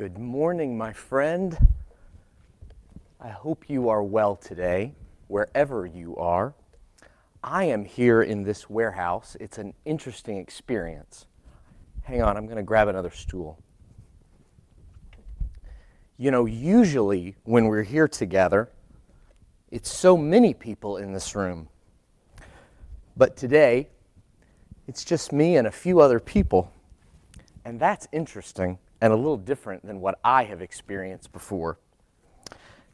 Good morning, my friend. I hope you are well today, wherever you are. I am here in this warehouse. It's an interesting experience. Hang on, I'm going to grab another stool. You know, usually when we're here together, it's so many people in this room. But today, it's just me and a few other people. And that's interesting and a little different than what I have experienced before.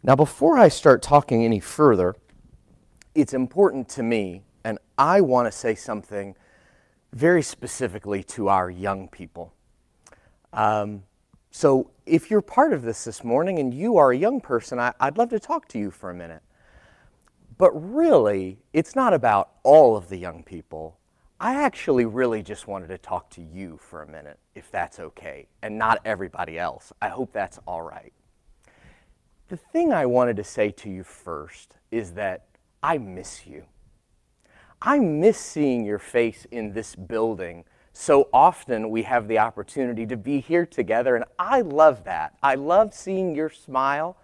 Now, before I start talking any further, it's important to me, and I want to say something very specifically to our young people. Um, so, if you're part of this this morning and you are a young person, I, I'd love to talk to you for a minute. But really, it's not about all of the young people. I actually really just wanted to talk to you for a minute, if that's okay, and not everybody else. I hope that's all right. The thing I wanted to say to you first is that I miss you. I miss seeing your face in this building. So often we have the opportunity to be here together, and I love that. I love seeing your smile.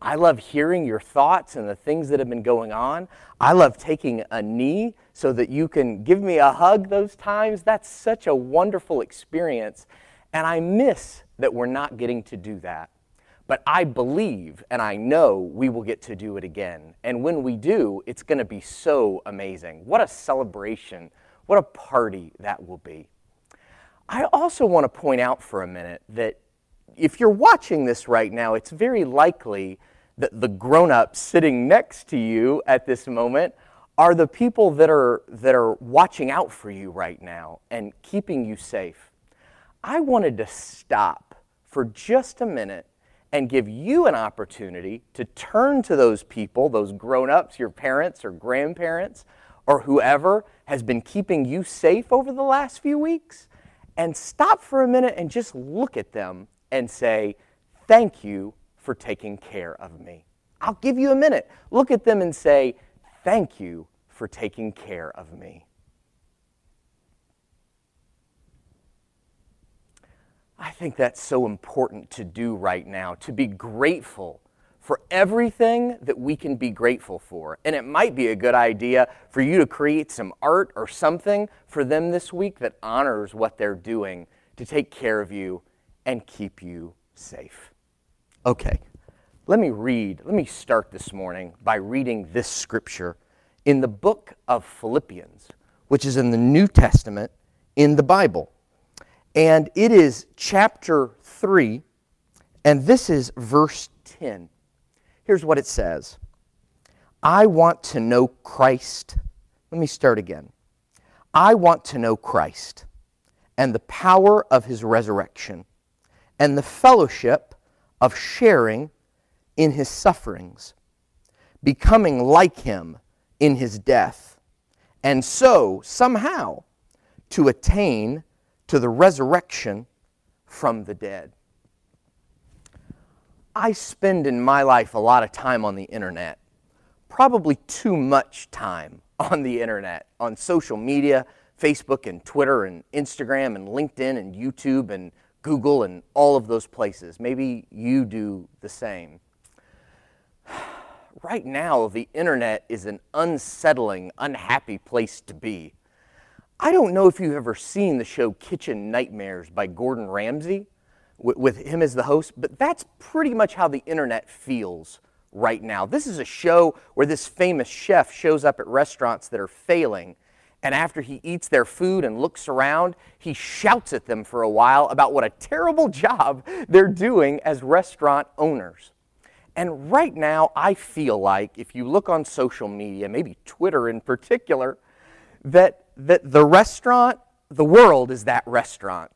I love hearing your thoughts and the things that have been going on. I love taking a knee so that you can give me a hug those times. That's such a wonderful experience. And I miss that we're not getting to do that. But I believe and I know we will get to do it again. And when we do, it's going to be so amazing. What a celebration. What a party that will be. I also want to point out for a minute that if you're watching this right now, it's very likely that the grown ups sitting next to you at this moment are the people that are, that are watching out for you right now and keeping you safe. I wanted to stop for just a minute and give you an opportunity to turn to those people, those grown ups, your parents or grandparents, or whoever has been keeping you safe over the last few weeks, and stop for a minute and just look at them and say, Thank you for taking care of me. I'll give you a minute. Look at them and say, Thank you for taking care of me. I think that's so important to do right now, to be grateful for everything that we can be grateful for. And it might be a good idea for you to create some art or something for them this week that honors what they're doing to take care of you and keep you safe. Okay, let me read, let me start this morning by reading this scripture in the book of Philippians, which is in the New Testament in the Bible. And it is chapter 3, and this is verse 10. Here's what it says I want to know Christ. Let me start again. I want to know Christ and the power of his resurrection and the fellowship of sharing in his sufferings, becoming like him in his death, and so, somehow, to attain to the resurrection from the dead. I spend in my life a lot of time on the internet, probably too much time on the internet, on social media, Facebook and Twitter and Instagram and LinkedIn and YouTube and Google and all of those places. Maybe you do the same. Right now, the internet is an unsettling, unhappy place to be. I don't know if you've ever seen the show Kitchen Nightmares by Gordon Ramsay with him as the host, but that's pretty much how the internet feels right now. This is a show where this famous chef shows up at restaurants that are failing and after he eats their food and looks around, he shouts at them for a while about what a terrible job they're doing as restaurant owners. And right now, I feel like if you look on social media, maybe Twitter in particular, that, that the restaurant, the world is that restaurant.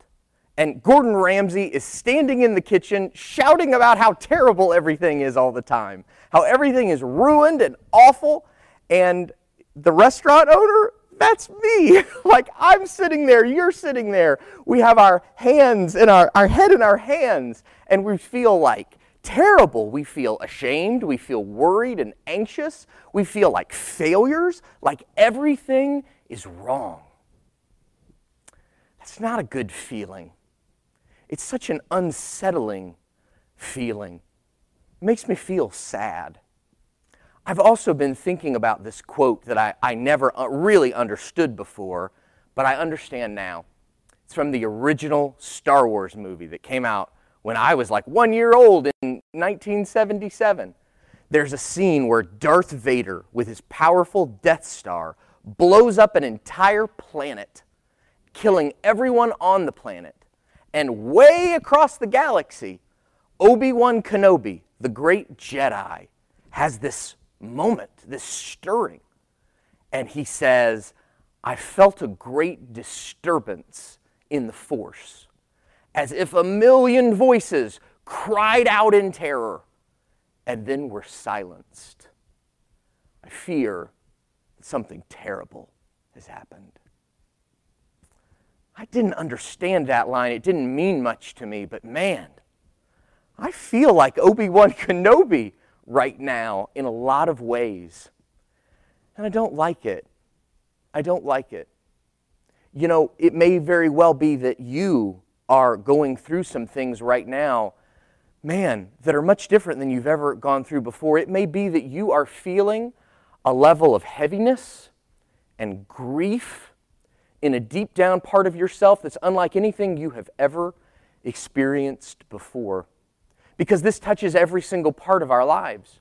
And Gordon Ramsay is standing in the kitchen shouting about how terrible everything is all the time, how everything is ruined and awful. And the restaurant owner that's me. like I'm sitting there, you're sitting there. We have our hands in our, our head in our hands, and we feel like terrible. We feel ashamed. We feel worried and anxious. We feel like failures, like everything is wrong. That's not a good feeling. It's such an unsettling feeling. It makes me feel sad. I've also been thinking about this quote that I, I never uh, really understood before, but I understand now. It's from the original Star Wars movie that came out when I was like one year old in 1977. There's a scene where Darth Vader, with his powerful Death Star, blows up an entire planet, killing everyone on the planet. And way across the galaxy, Obi Wan Kenobi, the great Jedi, has this moment, this stirring. And he says, I felt a great disturbance in the Force, as if a million voices cried out in terror and then were silenced. I fear that something terrible has happened. I didn't understand that line. It didn't mean much to me, but man, I feel like Obi Wan Kenobi right now in a lot of ways. And I don't like it. I don't like it. You know, it may very well be that you are going through some things right now, man, that are much different than you've ever gone through before. It may be that you are feeling a level of heaviness and grief in a deep down part of yourself that's unlike anything you have ever experienced before because this touches every single part of our lives.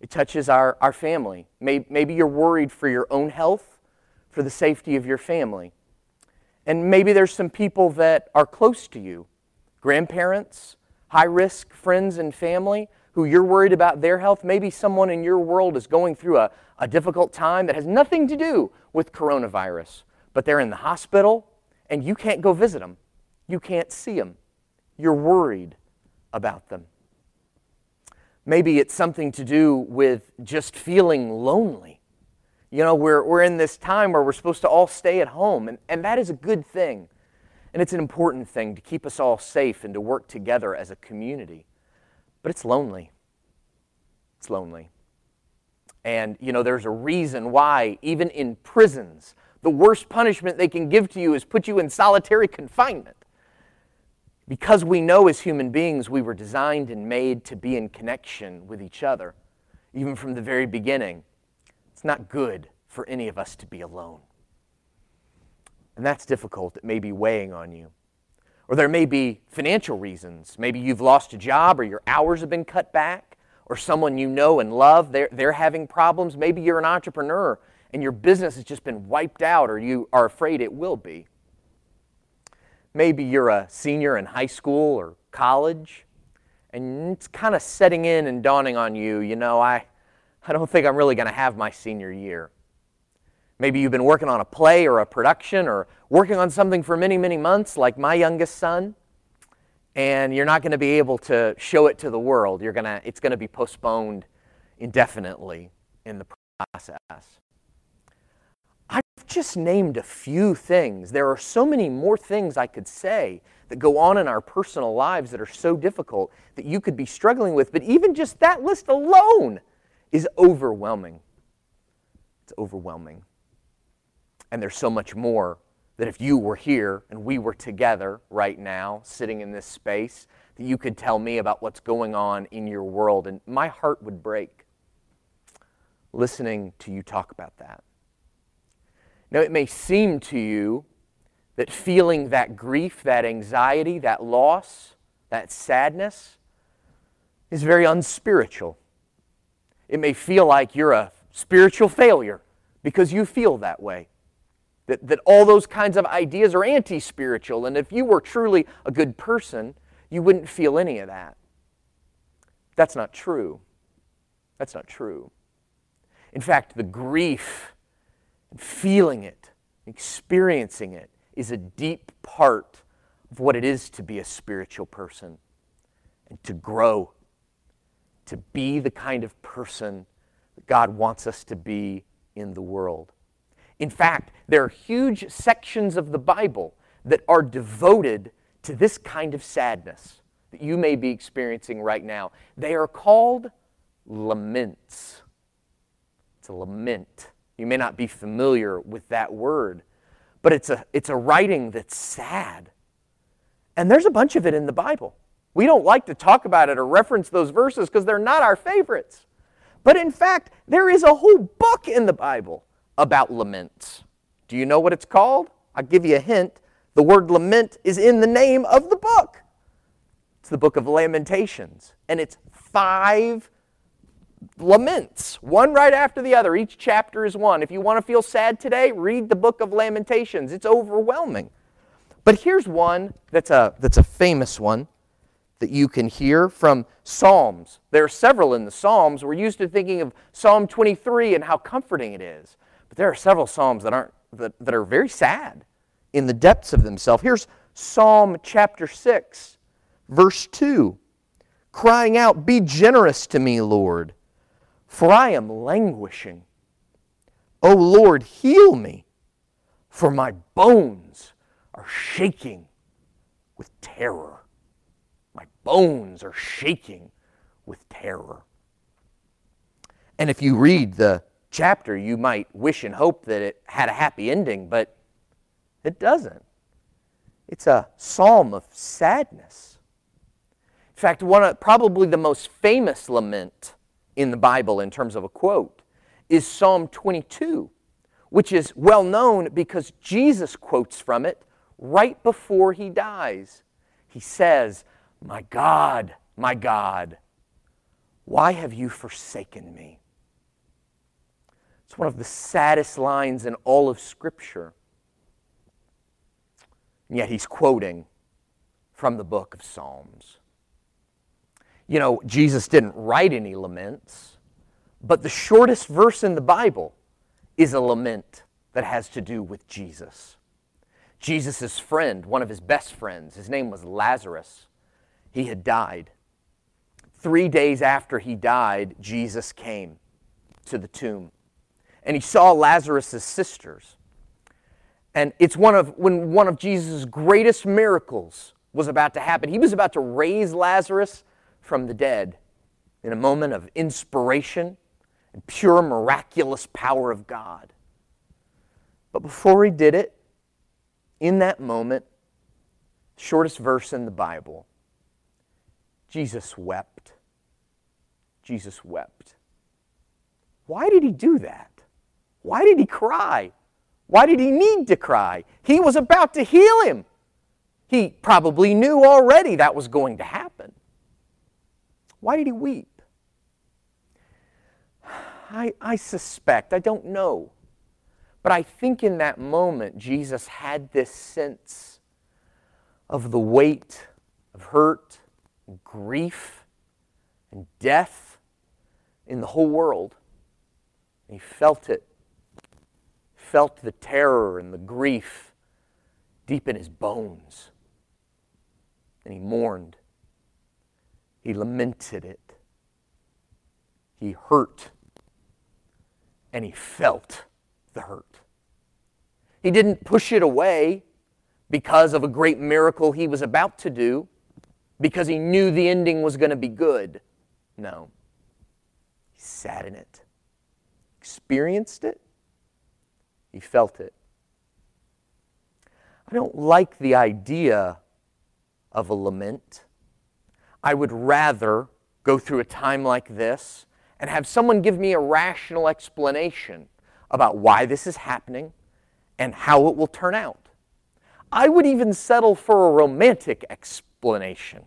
It touches our, our family. Maybe you're worried for your own health, for the safety of your family. And maybe there's some people that are close to you grandparents, high risk friends and family who you're worried about their health. Maybe someone in your world is going through a, a difficult time that has nothing to do with coronavirus, but they're in the hospital and you can't go visit them. You can't see them. You're worried about them. Maybe it's something to do with just feeling lonely. You know, we're, we're in this time where we're supposed to all stay at home, and, and that is a good thing. And it's an important thing to keep us all safe and to work together as a community. But it's lonely. It's lonely. And, you know, there's a reason why, even in prisons, the worst punishment they can give to you is put you in solitary confinement. Because we know as human beings we were designed and made to be in connection with each other, even from the very beginning, it's not good for any of us to be alone. And that's difficult. It may be weighing on you. Or there may be financial reasons. Maybe you've lost a job or your hours have been cut back, or someone you know and love, they're, they're having problems. Maybe you're an entrepreneur and your business has just been wiped out, or you are afraid it will be. Maybe you're a senior in high school or college, and it's kind of setting in and dawning on you, you know, I, I don't think I'm really going to have my senior year. Maybe you've been working on a play or a production or working on something for many, many months, like my youngest son, and you're not going to be able to show it to the world. You're gonna, it's going to be postponed indefinitely in the process just named a few things. There are so many more things I could say that go on in our personal lives that are so difficult that you could be struggling with. But even just that list alone is overwhelming. It's overwhelming. And there's so much more that if you were here and we were together right now, sitting in this space, that you could tell me about what's going on in your world. And my heart would break listening to you talk about that. Now, it may seem to you that feeling that grief, that anxiety, that loss, that sadness is very unspiritual. It may feel like you're a spiritual failure because you feel that way. That, that all those kinds of ideas are anti spiritual, and if you were truly a good person, you wouldn't feel any of that. That's not true. That's not true. In fact, the grief feeling it, experiencing it, is a deep part of what it is to be a spiritual person and to grow, to be the kind of person that God wants us to be in the world. In fact, there are huge sections of the Bible that are devoted to this kind of sadness that you may be experiencing right now. They are called laments. It's a lament. You may not be familiar with that word, but it's a, it's a writing that's sad. And there's a bunch of it in the Bible. We don't like to talk about it or reference those verses because they're not our favorites. But in fact, there is a whole book in the Bible about laments. Do you know what it's called? I'll give you a hint. The word lament is in the name of the book. It's the book of Lamentations. And it's five laments, one right after the other. Each chapter is one. If you want to feel sad today, read the book of Lamentations. It's overwhelming. But here's one that's a, that's a famous one that you can hear from Psalms. There are several in the Psalms. We're used to thinking of Psalm 23 and how comforting it is. But there are several Psalms that, aren't, that, that are very sad in the depths of themselves. Here's Psalm chapter 6, verse 2, crying out, Be generous to me, Lord, for I am languishing. O Lord, heal me, for my bones are shaking with terror. My bones are shaking with terror. And if you read the chapter, you might wish and hope that it had a happy ending, but it doesn't. It's a psalm of sadness. In fact, one of, probably the most famous lament in the Bible in terms of a quote is Psalm 22, which is well known because Jesus quotes from it right before he dies. He says, my God, my God, why have you forsaken me? It's one of the saddest lines in all of Scripture. And yet he's quoting from the book of Psalms. You know, Jesus didn't write any laments, but the shortest verse in the Bible is a lament that has to do with Jesus. Jesus' friend, one of his best friends, his name was Lazarus he had died. Three days after he died, Jesus came to the tomb. And he saw Lazarus' sisters. And it's one of when one of Jesus' greatest miracles was about to happen. He was about to raise Lazarus from the dead in a moment of inspiration and pure miraculous power of God. But before he did it, in that moment, shortest verse in the Bible, Jesus wept. Jesus wept. Why did he do that? Why did he cry? Why did he need to cry? He was about to heal him. He probably knew already that was going to happen. Why did he weep? I, I suspect, I don't know, but I think in that moment Jesus had this sense of the weight of hurt and grief and death in the whole world. And he felt it, felt the terror and the grief deep in his bones. And he mourned. He lamented it. He hurt. And he felt the hurt. He didn't push it away because of a great miracle he was about to do because he knew the ending was going to be good. No. He sat in it, experienced it, he felt it. I don't like the idea of a lament. I would rather go through a time like this and have someone give me a rational explanation about why this is happening and how it will turn out. I would even settle for a romantic explanation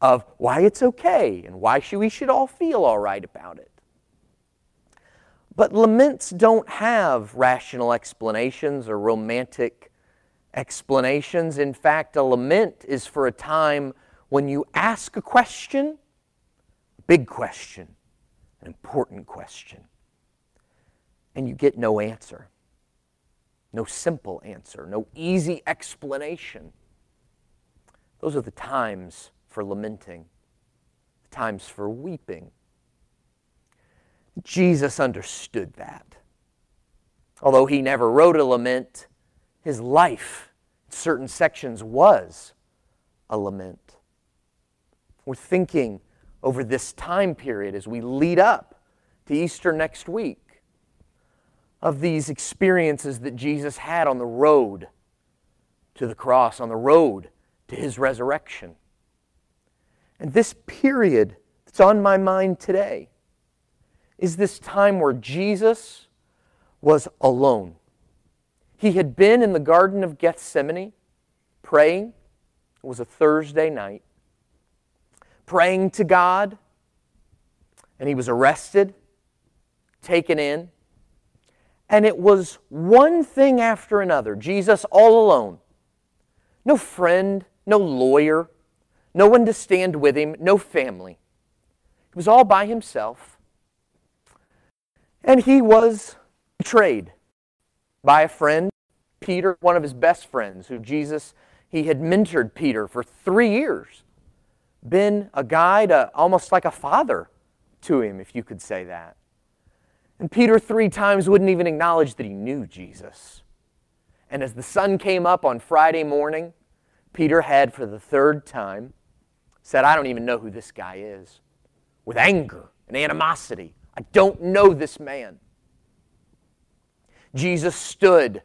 of why it's okay and why we should all feel all right about it. But laments don't have rational explanations or romantic explanations. In fact, a lament is for a time when you ask a question, a big question, an important question, and you get no answer, no simple answer, no easy explanation. Those are the times for lamenting, the times for weeping. Jesus understood that. Although he never wrote a lament, his life in certain sections was a lament. We're thinking over this time period as we lead up to Easter next week of these experiences that Jesus had on the road to the cross, on the road to his resurrection. And this period that's on my mind today is this time where Jesus was alone. He had been in the Garden of Gethsemane praying. It was a Thursday night. Praying to God. And he was arrested, taken in. And it was one thing after another. Jesus all alone. No friend, no lawyer, no one to stand with him, no family. He was all by himself. And he was betrayed by a friend, Peter, one of his best friends, who Jesus, he had mentored Peter for three years, been a guide, a, almost like a father to him, if you could say that. And Peter three times wouldn't even acknowledge that he knew Jesus. And as the sun came up on Friday morning, Peter had for the third time said, I don't even know who this guy is, with anger and animosity. I don't know this man. Jesus stood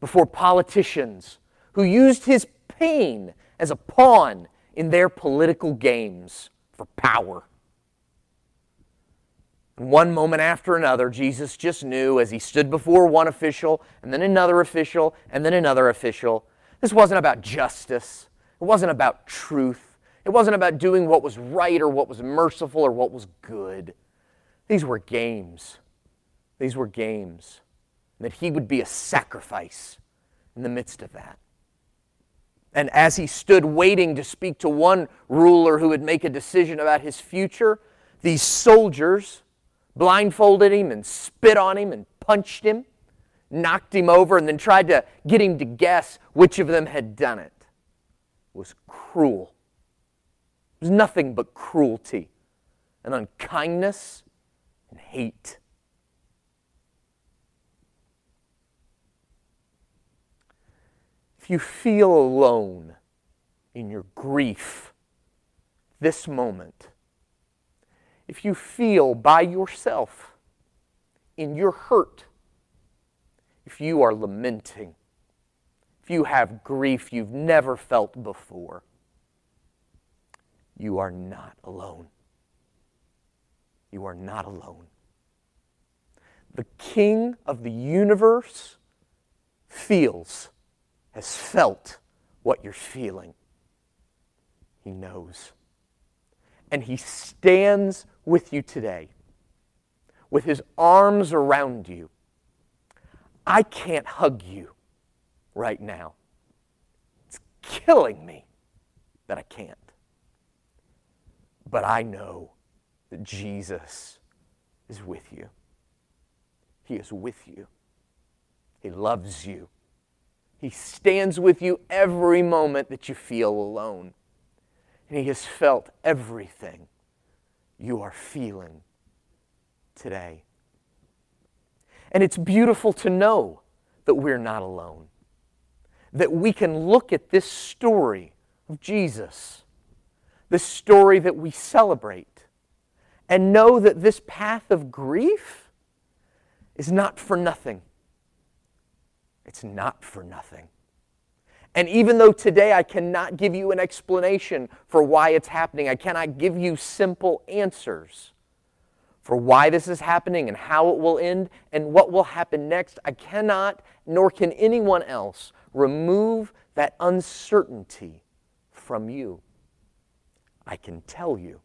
before politicians who used his pain as a pawn in their political games for power. And one moment after another, Jesus just knew as he stood before one official, and then another official, and then another official, this wasn't about justice. It wasn't about truth. It wasn't about doing what was right or what was merciful or what was good. These were games. These were games. And that he would be a sacrifice in the midst of that. And as he stood waiting to speak to one ruler who would make a decision about his future, these soldiers blindfolded him and spit on him and punched him knocked him over, and then tried to get him to guess which of them had done it. It was cruel. It was nothing but cruelty and unkindness and hate. If you feel alone in your grief this moment, if you feel by yourself in your hurt, if you are lamenting, if you have grief you've never felt before, you are not alone. You are not alone. The King of the universe feels, has felt what you're feeling. He knows. And He stands with you today with His arms around you I can't hug you right now. It's killing me that I can't. But I know that Jesus is with you. He is with you. He loves you. He stands with you every moment that you feel alone. And He has felt everything you are feeling today. And it's beautiful to know that we're not alone, that we can look at this story of Jesus, this story that we celebrate, and know that this path of grief is not for nothing. It's not for nothing. And even though today I cannot give you an explanation for why it's happening, I cannot give you simple answers for why this is happening and how it will end and what will happen next. I cannot, nor can anyone else, remove that uncertainty from you. I can tell you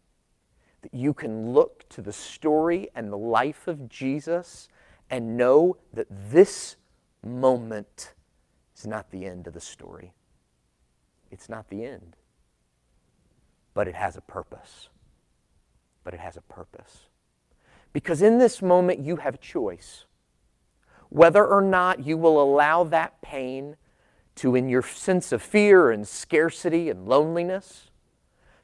that you can look to the story and the life of Jesus and know that this moment is not the end of the story. It's not the end. But it has a purpose. But it has a purpose. Because in this moment, you have a choice. Whether or not you will allow that pain to, in your sense of fear and scarcity and loneliness,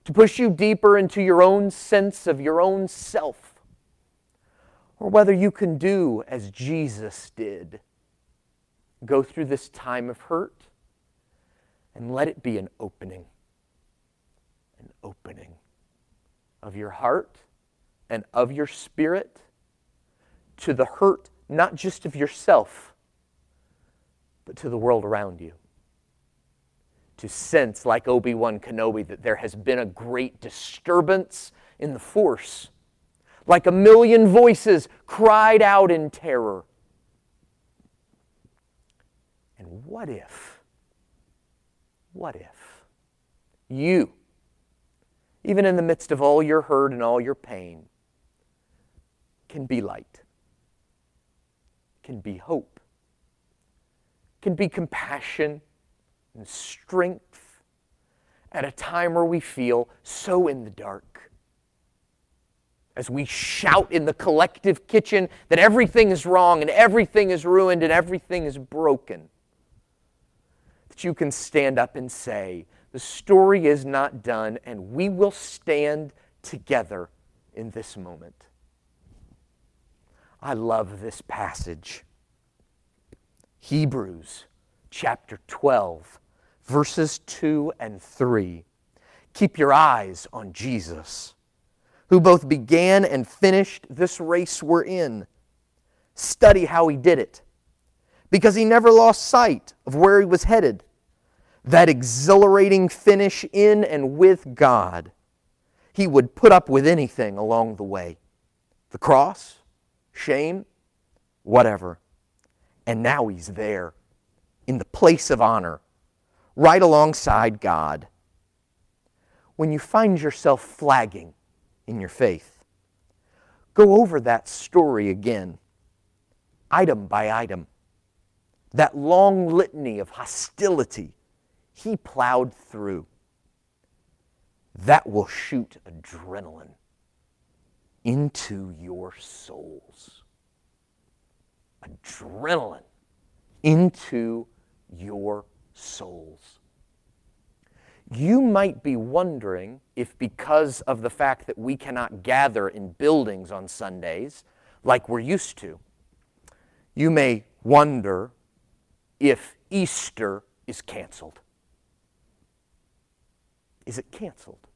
to push you deeper into your own sense of your own self, or whether you can do as Jesus did go through this time of hurt and let it be an opening, an opening of your heart and of your spirit to the hurt not just of yourself, but to the world around you. to sense, like Obi Wan Kenobi, that there has been a great disturbance in the force. Like a million voices cried out in terror. And what if, what if you, even in the midst of all your hurt and all your pain, can be light, can be hope, can be compassion and strength at a time where we feel so in the dark. As we shout in the collective kitchen that everything is wrong and everything is ruined and everything is broken, that you can stand up and say, The story is not done, and we will stand together in this moment. I love this passage. Hebrews chapter 12, verses 2 and 3. Keep your eyes on Jesus, who both began and finished this race we're in. Study how he did it, because he never lost sight of where he was headed that exhilarating finish in and with God. He would put up with anything along the way the cross, shame, whatever. And now he's there in the place of honor, right alongside God. When you find yourself flagging in your faith, go over that story again, item by item. That long litany of hostility he plowed through. That will shoot adrenaline into your souls. Adrenaline into your souls. You might be wondering if, because of the fact that we cannot gather in buildings on Sundays like we're used to, you may wonder if Easter is canceled. Is it canceled?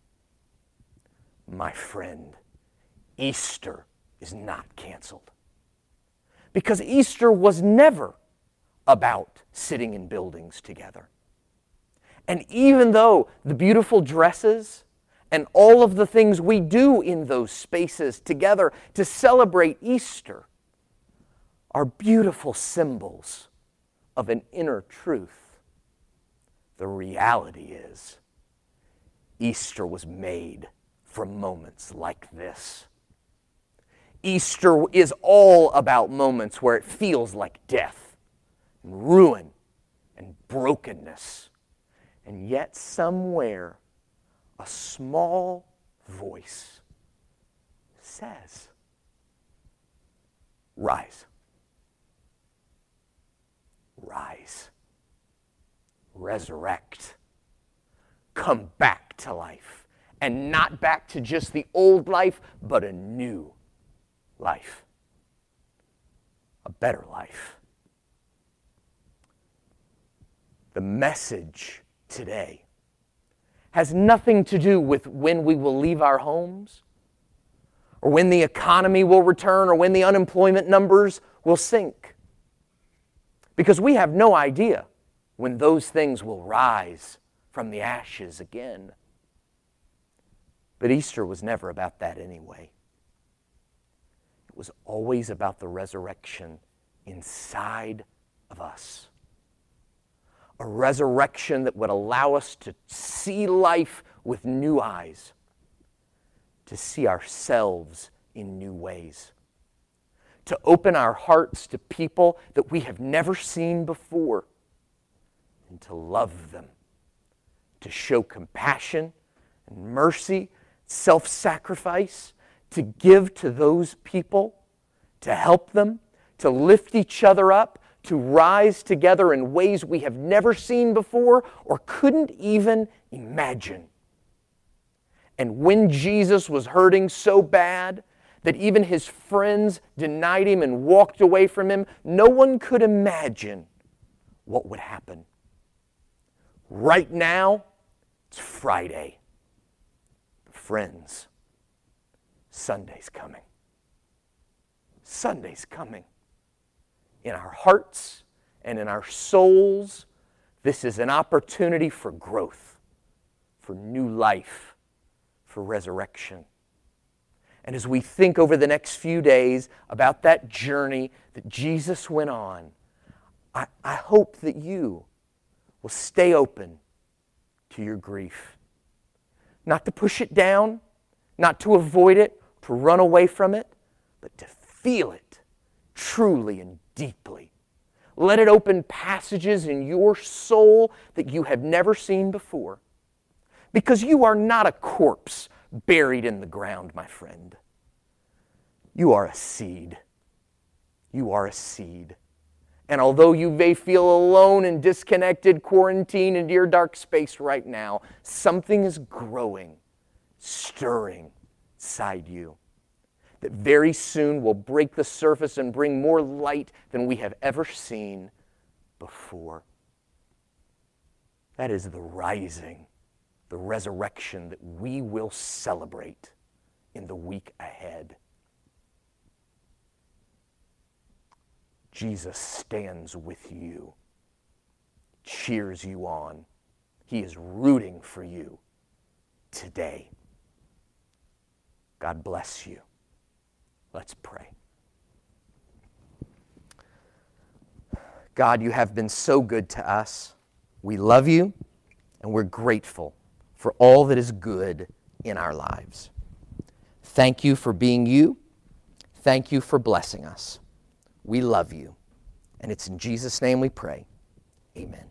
My friend, Easter is not canceled. Because Easter was never about sitting in buildings together. And even though the beautiful dresses and all of the things we do in those spaces together to celebrate Easter are beautiful symbols of an inner truth, the reality is Easter was made from moments like this. Easter is all about moments where it feels like death and ruin and brokenness. And yet, somewhere, a small voice says, Rise. Rise. Resurrect. Come back to life. And not back to just the old life, but a new life. A better life. the message today has nothing to do with when we will leave our homes or when the economy will return or when the unemployment numbers will sink. Because we have no idea when those things will rise from the ashes again. But Easter was never about that anyway. It was always about the resurrection inside of us a resurrection that would allow us to see life with new eyes, to see ourselves in new ways, to open our hearts to people that we have never seen before, and to love them, to show compassion and mercy, self sacrifice, to give to those people, to help them, to lift each other up to rise together in ways we have never seen before or couldn't even imagine. And when Jesus was hurting so bad that even his friends denied him and walked away from him, no one could imagine what would happen. Right now, it's Friday. Friends, Sunday's coming. Sunday's coming in our hearts and in our souls This is an opportunity for growth, for new life, for resurrection. And as we think over the next few days about that journey that Jesus went on, I, I hope that you will stay open to your grief. Not to push it down, not to avoid it, to run away from it, but to feel it truly and deeply. Let it open passages in your soul that you have never seen before. Because you are not a corpse buried in the ground, my friend. You are a seed. You are a seed. And although you may feel alone and disconnected, quarantined into your dark space right now, something is growing, stirring inside you that very soon will break the surface and bring more light than we have ever seen before. That is the rising, the resurrection that we will celebrate in the week ahead. Jesus stands with you, cheers you on. He is rooting for you today. God bless you. Let's pray. God, you have been so good to us. We love you and we're grateful for all that is good in our lives. Thank you for being you. Thank you for blessing us. We love you. And it's in Jesus' name we pray. Amen.